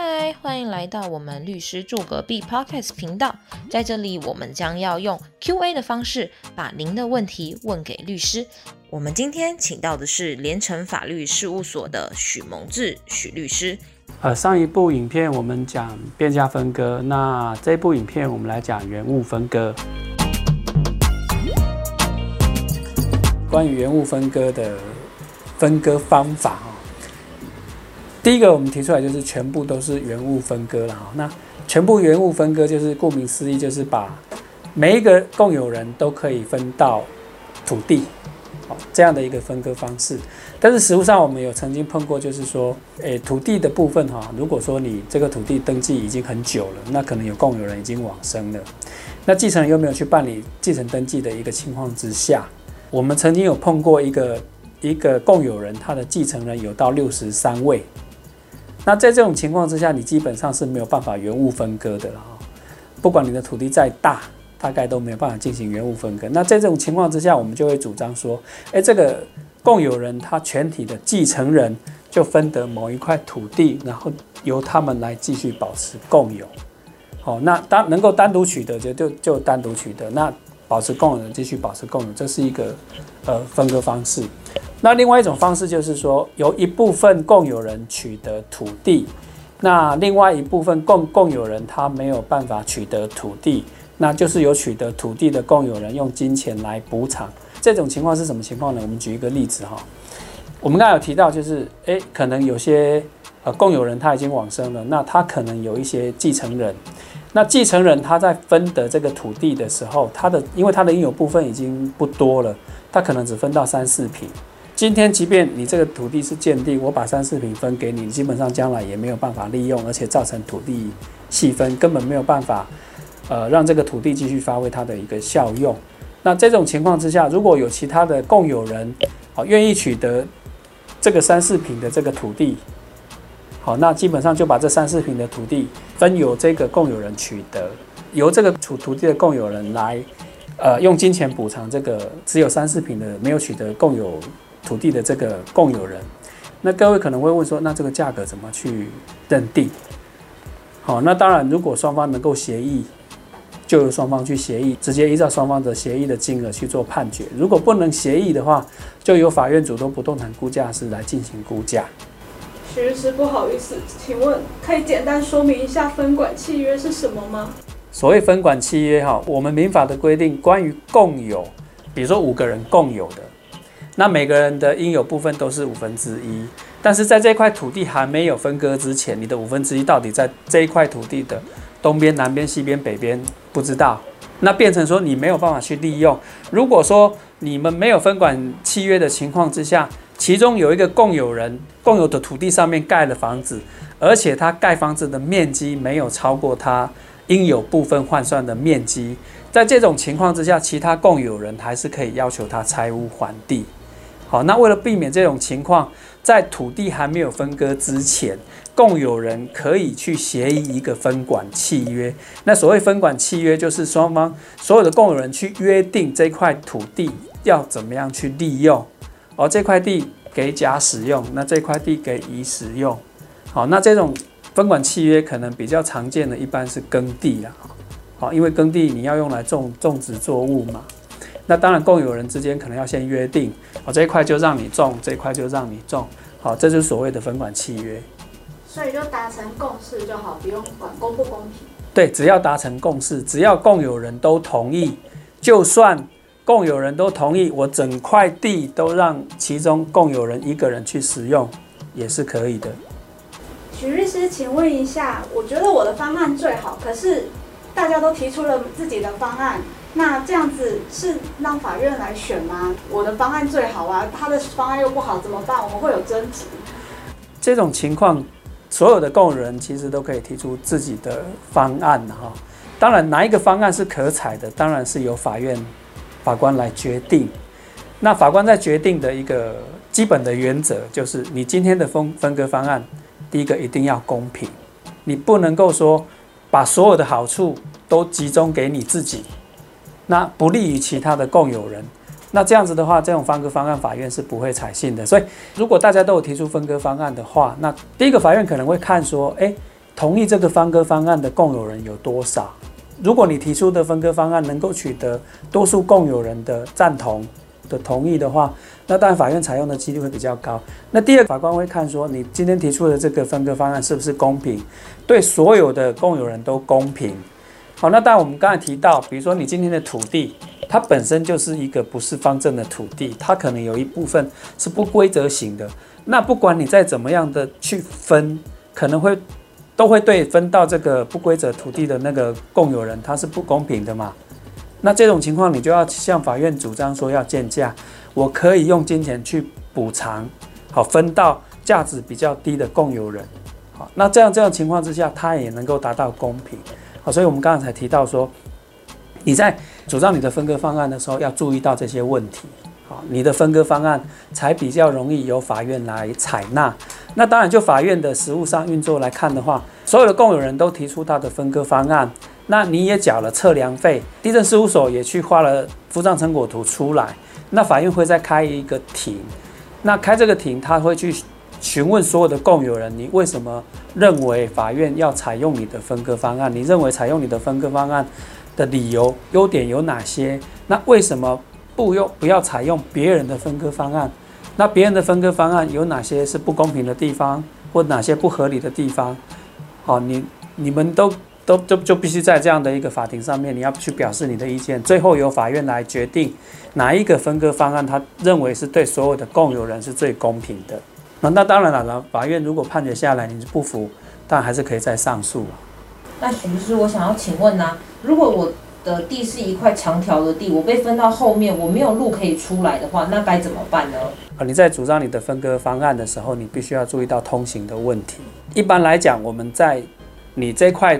嗨，欢迎来到我们律师住隔壁 Podcast 频道。在这里，我们将要用 Q&A 的方式，把您的问题问给律师。我们今天请到的是联成法律事务所的许蒙志许律师。呃，上一部影片我们讲变价分割，那这部影片我们来讲原物分割。关于原物分割的分割方法，第一个我们提出来就是全部都是原物分割了哈。那全部原物分割就是顾名思义，就是把每一个共有人都可以分到土地，好这样的一个分割方式。但是实物上我们有曾经碰过，就是说，诶，土地的部分哈，如果说你这个土地登记已经很久了，那可能有共有人已经往生了，那继承人又没有去办理继承登记的一个情况之下。我们曾经有碰过一个一个共有人，他的继承人有到六十三位。那在这种情况之下，你基本上是没有办法原物分割的了啊！不管你的土地再大，大概都没有办法进行原物分割。那在这种情况之下，我们就会主张说，诶，这个共有人他全体的继承人就分得某一块土地，然后由他们来继续保持共有。好，那单能够单独取得就就就单独取得。那保持共有的继续保持共有，这是一个呃分割方式。那另外一种方式就是说，由一部分共有人取得土地，那另外一部分共共有人他没有办法取得土地，那就是由取得土地的共有人用金钱来补偿。这种情况是什么情况呢？我们举一个例子哈，我们刚才有提到，就是诶，可能有些呃共有人他已经往生了，那他可能有一些继承人。那继承人他在分得这个土地的时候，他的因为他的应有部分已经不多了，他可能只分到三四平。今天即便你这个土地是鉴定，我把三四平分给你，基本上将来也没有办法利用，而且造成土地细分，根本没有办法，呃，让这个土地继续发挥它的一个效用。那这种情况之下，如果有其他的共有人，好愿意取得这个三四平的这个土地。好，那基本上就把这三四平的土地分由这个共有人取得，由这个土土地的共有人来，呃，用金钱补偿这个只有三四平的没有取得共有土地的这个共有人。那各位可能会问说，那这个价格怎么去认定？好，那当然，如果双方能够协议，就由双方去协议，直接依照双方的协议的金额去做判决。如果不能协议的话，就由法院主动不动产估价师来进行估价。徐律师，不好意思，请问可以简单说明一下分管契约是什么吗？所谓分管契约哈，我们民法的规定关于共有，比如说五个人共有的，那每个人的应有部分都是五分之一，但是在这块土地还没有分割之前，你的五分之一到底在这一块土地的东边、南边、西边、北边不知道，那变成说你没有办法去利用。如果说你们没有分管契约的情况之下，其中有一个共有人共有的土地上面盖了房子，而且他盖房子的面积没有超过他应有部分换算的面积，在这种情况之下，其他共有人还是可以要求他拆屋还地。好，那为了避免这种情况，在土地还没有分割之前，共有人可以去协议一个分管契约。那所谓分管契约，就是双方所有的共有人去约定这块土地要怎么样去利用。而这块地给甲使用，那这块地给乙使用。好，那这种分管契约可能比较常见的，一般是耕地啦。好，因为耕地你要用来种种植作物嘛。那当然，共有人之间可能要先约定，好，这一块就让你种，这一块就让你种。好，这就是所谓的分管契约。所以就达成共识就好，不用管公不公平。对，只要达成共识，只要共有人都同意，就算。共有人都同意，我整块地都让其中共有人一个人去使用，也是可以的。许律师，请问一下，我觉得我的方案最好，可是大家都提出了自己的方案，那这样子是让法院来选吗？我的方案最好啊，他的方案又不好，怎么办？我们会有争执。这种情况，所有的共有人其实都可以提出自己的方案哈。当然，哪一个方案是可采的，当然是由法院。法官来决定，那法官在决定的一个基本的原则就是，你今天的分分割方案，第一个一定要公平，你不能够说把所有的好处都集中给你自己，那不利于其他的共有人。那这样子的话，这种分割方案法院是不会采信的。所以，如果大家都有提出分割方案的话，那第一个法院可能会看说，诶，同意这个分割方案的共有人有多少。如果你提出的分割方案能够取得多数共有人的赞同的同意的话，那当然法院采用的几率会比较高。那第二，法官会看说你今天提出的这个分割方案是不是公平，对所有的共有人都公平。好，那当然我们刚才提到，比如说你今天的土地，它本身就是一个不是方正的土地，它可能有一部分是不规则型的。那不管你再怎么样的去分，可能会。都会对分到这个不规则土地的那个共有人，他是不公平的嘛？那这种情况，你就要向法院主张说要见价，我可以用金钱去补偿，好分到价值比较低的共有人，好，那这样这样情况之下，他也能够达到公平，好，所以我们刚刚才提到说，你在主张你的分割方案的时候，要注意到这些问题。好，你的分割方案才比较容易由法院来采纳。那当然，就法院的实务上运作来看的话，所有的共有人都提出他的分割方案，那你也缴了测量费，地震事务所也去画了附账成果图出来，那法院会再开一个庭，那开这个庭，他会去询问所有的共有人，你为什么认为法院要采用你的分割方案？你认为采用你的分割方案的理由、优点有哪些？那为什么？不用不要采用别人的分割方案，那别人的分割方案有哪些是不公平的地方，或哪些不合理的地方？好，你你们都都就就必须在这样的一个法庭上面，你要去表示你的意见，最后由法院来决定哪一个分割方案他认为是对所有的共有人是最公平的。那那当然了，法院如果判决下来你是不服，但还是可以再上诉那徐律师，我想要请问呢，如果我的地是一块长条的地，我被分到后面，我没有路可以出来的话，那该怎么办呢？啊，你在主张你的分割方案的时候，你必须要注意到通行的问题。一般来讲，我们在你这块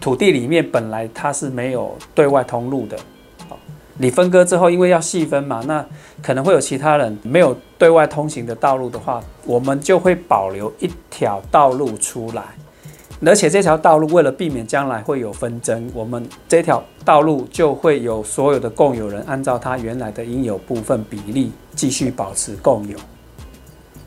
土地里面本来它是没有对外通路的，好，你分割之后，因为要细分嘛，那可能会有其他人没有对外通行的道路的话，我们就会保留一条道路出来。而且这条道路为了避免将来会有纷争，我们这条道路就会有所有的共有人按照他原来的应有部分比例继续保持共有。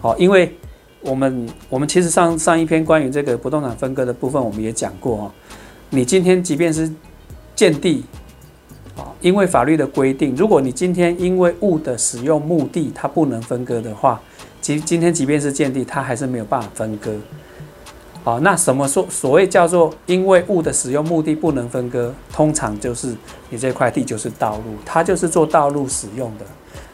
好，因为我们我们其实上上一篇关于这个不动产分割的部分，我们也讲过哦。你今天即便是建地，啊，因为法律的规定，如果你今天因为物的使用目的它不能分割的话，其今天即便是建地，它还是没有办法分割。好，那什么说所谓叫做因为物的使用目的不能分割，通常就是你这块地就是道路，它就是做道路使用的。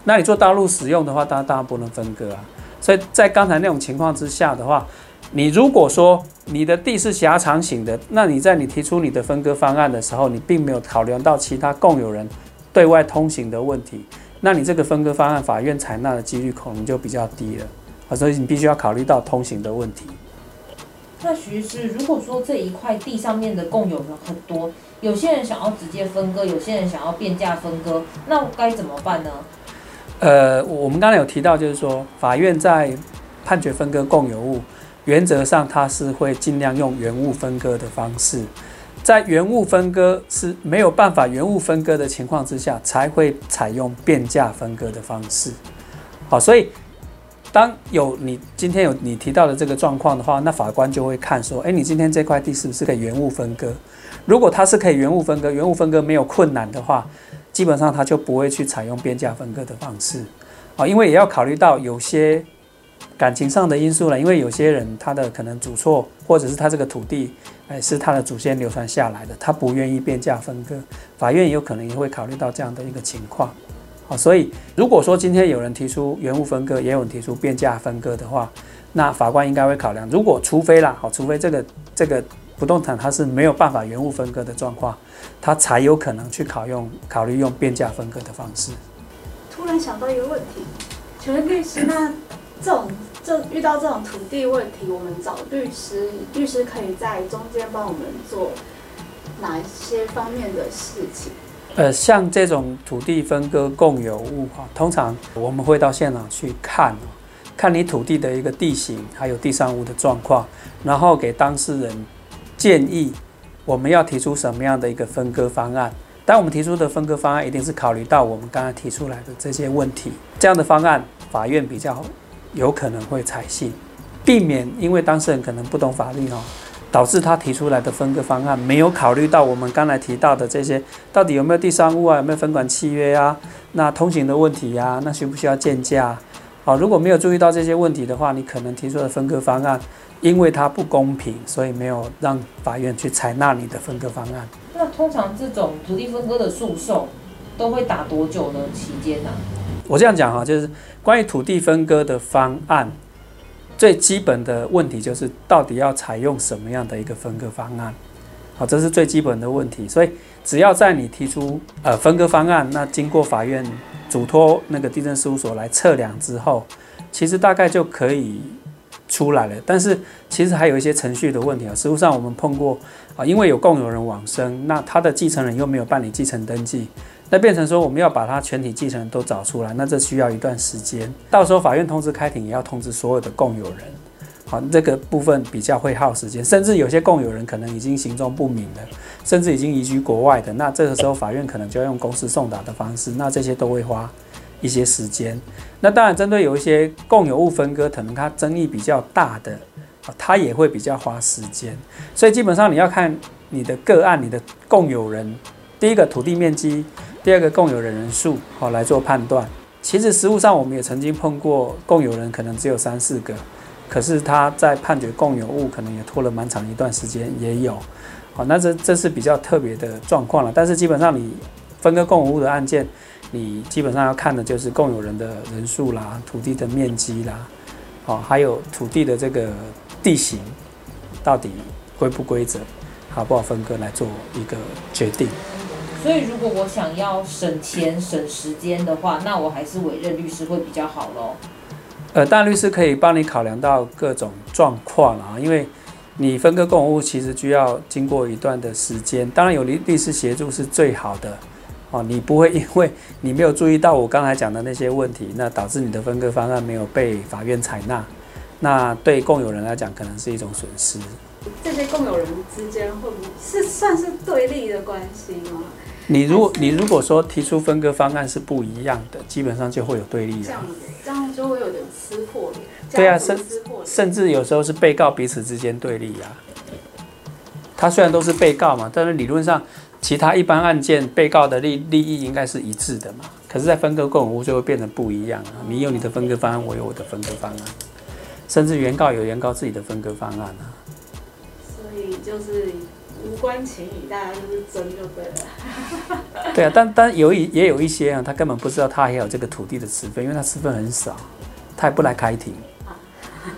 那你做道路使用的话，当然当然不能分割啊。所以在刚才那种情况之下的话，你如果说你的地是狭长型的，那你在你提出你的分割方案的时候，你并没有考量到其他共有人对外通行的问题，那你这个分割方案法院采纳的几率可能就比较低了啊。所以你必须要考虑到通行的问题。那徐师，如果说这一块地上面的共有人很多，有些人想要直接分割，有些人想要变价分割，那该怎么办呢？呃，我们刚才有提到，就是说法院在判决分割共有物，原则上它是会尽量用原物分割的方式，在原物分割是没有办法原物分割的情况之下，才会采用变价分割的方式。好，所以。当有你今天有你提到的这个状况的话，那法官就会看说，哎，你今天这块地是不是可以原物分割？如果它是可以原物分割，原物分割没有困难的话，基本上他就不会去采用变价分割的方式啊，因为也要考虑到有些感情上的因素了，因为有些人他的可能主错，或者是他这个土地哎是他的祖先流传下来的，他不愿意变价分割，法院也有可能也会考虑到这样的一个情况。好，所以如果说今天有人提出原物分割，也有人提出变价分割的话，那法官应该会考量，如果除非啦，好，除非这个这个不动产它是没有办法原物分割的状况，他才有可能去考用考虑用变价分割的方式。突然想到一个问题，请问律师，那这种这遇到这种土地问题，我们找律师，律师可以在中间帮我们做哪些方面的事情？呃，像这种土地分割共有物哈，通常我们会到现场去看，看你土地的一个地形，还有地上物的状况，然后给当事人建议我们要提出什么样的一个分割方案。但我们提出的分割方案一定是考虑到我们刚才提出来的这些问题，这样的方案法院比较有可能会采信，避免因为当事人可能不懂法律哦，导致他提出来的分割方案没有考虑到我们刚才提到的这些，到底有没有第三物啊，有没有分管契约啊，那通行的问题呀，那需不需要建价？好，如果没有注意到这些问题的话，你可能提出的分割方案，因为它不公平，所以没有让法院去采纳你的分割方案。那通常这种土地分割的诉讼都会打多久呢期间呢？我这样讲哈，就是关于土地分割的方案。最基本的问题就是到底要采用什么样的一个分割方案，好，这是最基本的问题。所以只要在你提出呃分割方案，那经过法院嘱托那个地震事务所来测量之后，其实大概就可以出来了。但是其实还有一些程序的问题啊，实务上我们碰过啊，因为有共有人往生，那他的继承人又没有办理继承登记。那变成说我们要把它全体继承人都找出来，那这需要一段时间。到时候法院通知开庭也要通知所有的共有人，好，这个部分比较会耗时间，甚至有些共有人可能已经行踪不明了，甚至已经移居国外的，那这个时候法院可能就要用公司送达的方式，那这些都会花一些时间。那当然，针对有一些共有物分割，可能它争议比较大的，它也会比较花时间。所以基本上你要看你的个案，你的共有人，第一个土地面积。第二个共有人人数，好来做判断。其实实务上我们也曾经碰过共有人可能只有三四个，可是他在判决共有物可能也拖了蛮长一段时间，也有。好，那这这是比较特别的状况了。但是基本上你分割共有物的案件，你基本上要看的就是共有人的人数啦、土地的面积啦，好，还有土地的这个地形到底规不规则，好不好分割来做一个决定。所以，如果我想要省钱省时间的话，那我还是委任律师会比较好喽。呃，大律师可以帮你考量到各种状况啊，因为你分割共有物其实需要经过一段的时间，当然有律律师协助是最好的哦。你不会因为你没有注意到我刚才讲的那些问题，那导致你的分割方案没有被法院采纳，那对共有人来讲可能是一种损失。这些共有人之间会不是算是对立的关系吗？你如果你如果说提出分割方案是不一样的，基本上就会有对立这样这样就会有点撕破脸。对啊，甚甚至有时候是被告彼此之间对立啊。他虽然都是被告嘛，但是理论上其他一般案件被告的利利益应该是一致的嘛。可是，在分割共有物就会变得不一样啊。你有你的分割方案，我有我的分割方案，甚至原告有原告自己的分割方案啊。所以就是。无关情理，大家就是争就对了。对啊，但但有一也有一些啊，他根本不知道他还有这个土地的持分，因为他持分很少，他也不来开庭，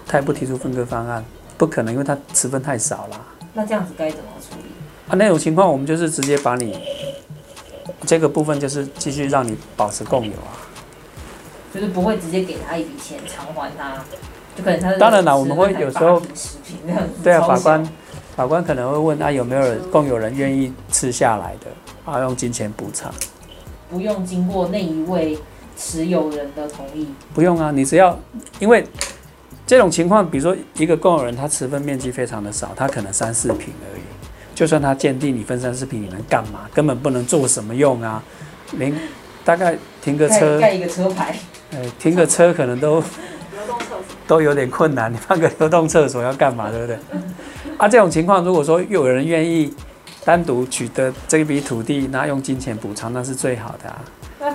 他也不提出分割方案，不可能，因为他持分太少了。那这样子该怎么处理？啊，那种情况我们就是直接把你这个部分就是继续让你保持共有啊，就是不会直接给他一笔钱偿还他，就可能他当然了，我们会有时候对啊，法官。法官可能会问他有没有人共有人愿意吃下来的，啊，用金钱补偿，不用经过那一位持有人的同意，不用啊，你只要因为这种情况，比如说一个共有人他持分面积非常的少，他可能三四平而已，就算他鉴定你分三四平，你能干嘛？根本不能做什么用啊，连大概停个车盖一个车牌，呃，停个车可能都 都有点困难，你放个流动厕所要干嘛？对不对？啊，这种情况，如果说又有人愿意单独取得这一笔土地，那用金钱补偿，那是最好的啊。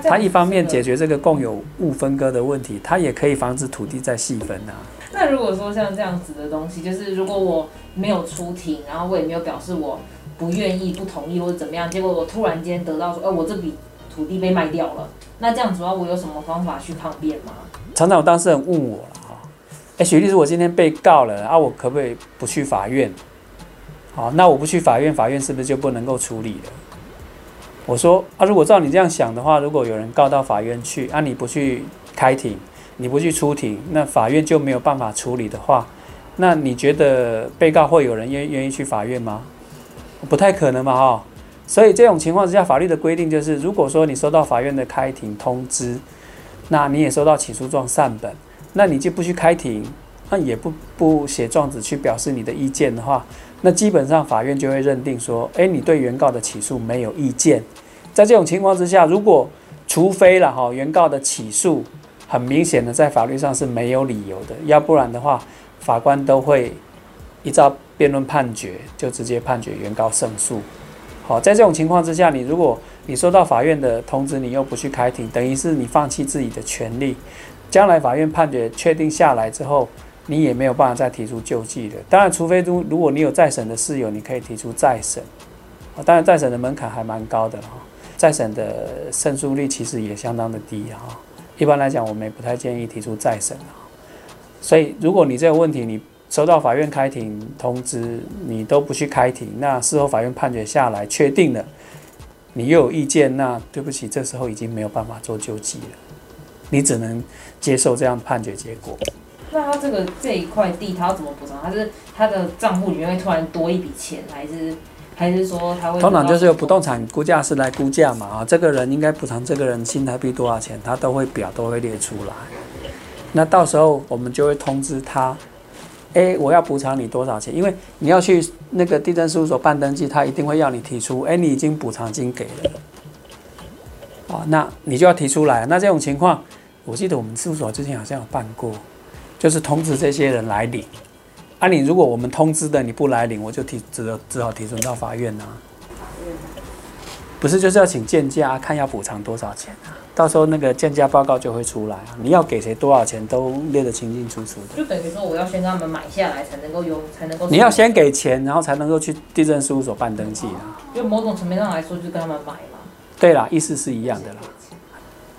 他一方面解决这个共有物分割的问题，他也可以防止土地再细分啊。那如果说像这样子的东西，就是如果我没有出庭，然后我也没有表示我不愿意、不同意或者怎么样，结果我突然间得到说，哎，我这笔土地被卖掉了，那这样主要我有什么方法去抗辩吗？常常有当事人问我了。哎，许律师，我今天被告了啊，我可不可以不去法院？好，那我不去法院，法院是不是就不能够处理了？我说啊，如果照你这样想的话，如果有人告到法院去，啊，你不去开庭，你不去出庭，那法院就没有办法处理的话，那你觉得被告会有人愿愿意去法院吗？不太可能嘛，哈。所以这种情况之下，法律的规定就是，如果说你收到法院的开庭通知，那你也收到起诉状善本。那你就不去开庭，那也不不写状子去表示你的意见的话，那基本上法院就会认定说，诶，你对原告的起诉没有意见。在这种情况之下，如果除非了哈，原告的起诉很明显的在法律上是没有理由的，要不然的话，法官都会依照辩论判决就直接判决原告胜诉。好，在这种情况之下，你如果你收到法院的通知，你又不去开庭，等于是你放弃自己的权利。将来法院判决确定下来之后，你也没有办法再提出救济的。当然，除非如如果你有再审的事由，你可以提出再审。当然再审的门槛还蛮高的哈，再审的胜诉率其实也相当的低哈。一般来讲，我们也不太建议提出再审啊。所以，如果你这个问题你收到法院开庭通知，你都不去开庭，那事后法院判决下来确定了，你又有意见，那对不起，这时候已经没有办法做救济了，你只能接受这样判决结果。那他这个这一块地，他要怎么补偿？他是他的账户里面会突然多一笔钱，还是还是说他会？通常就是由不动产估价师来估价嘛啊，这个人应该补偿这个人新台币多少钱，他都会表都会列出来。那到时候我们就会通知他，哎，我要补偿你多少钱？因为你要去那个地震事务所办登记，他一定会要你提出，哎，你已经补偿金给了，啊，那你就要提出来。那这种情况，我记得我们事务所之前好像有办过。就是通知这些人来领，啊，你如果我们通知的你不来领，我就提只只好提存到法院呐。不是，就是要请鉴价，看要补偿多少钱啊？到时候那个鉴价报告就会出来啊，你要给谁多少钱都列得清清楚楚的。就等于说，我要先跟他们买下来，才能够有，才能够。你要先给钱，然后才能够去地震事务所办登记啊。就某种层面上来说，就跟他们买嘛。对啦，意思是一样的啦。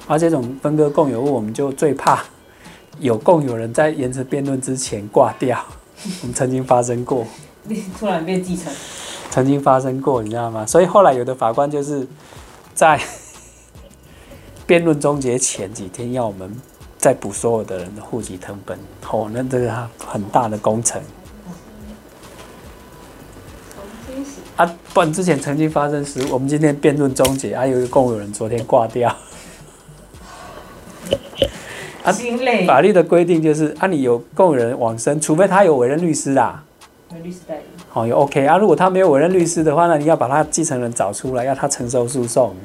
而这种分割共有物，我们就最怕。有共有人在延迟辩论之前挂掉，我们曾经发生过。突然变继承。曾经发生过，你知道吗？所以后来有的法官就是在 辩论终结前几天要我们再补所有的人的户籍成本。哦，那这个很大的工程。啊，不然之前曾经发生时，我们今天辩论终结，还有一个共有人昨天挂掉。法律的规定就是，啊，你有共有人往生，除非他有委任律师啦，有律师代理，好，有 OK 啊。如果他没有委任律师的话，那你要把他继承人找出来，要他承受诉讼。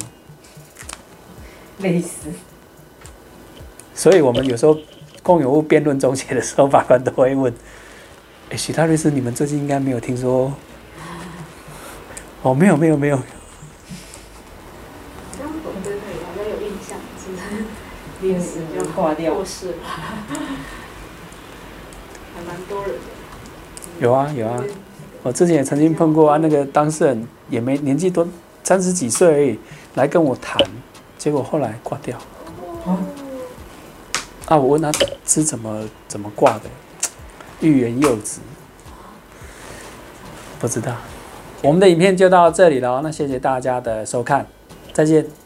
类似。所以我们有时候共有物辩论终结的时候，法官都会问：，哎，许大律师，你们最近应该没有听说？哦，没有，没有，没有。历史就挂掉，过世了，还蛮多人的。有啊有啊，我之前也曾经碰过啊，那个当事人也没年纪多，三十几岁而已，来跟我谈，结果后来挂掉。啊，我问他是怎么怎么挂的，欲言又止，不知道。我们的影片就到这里了，那谢谢大家的收看，再见。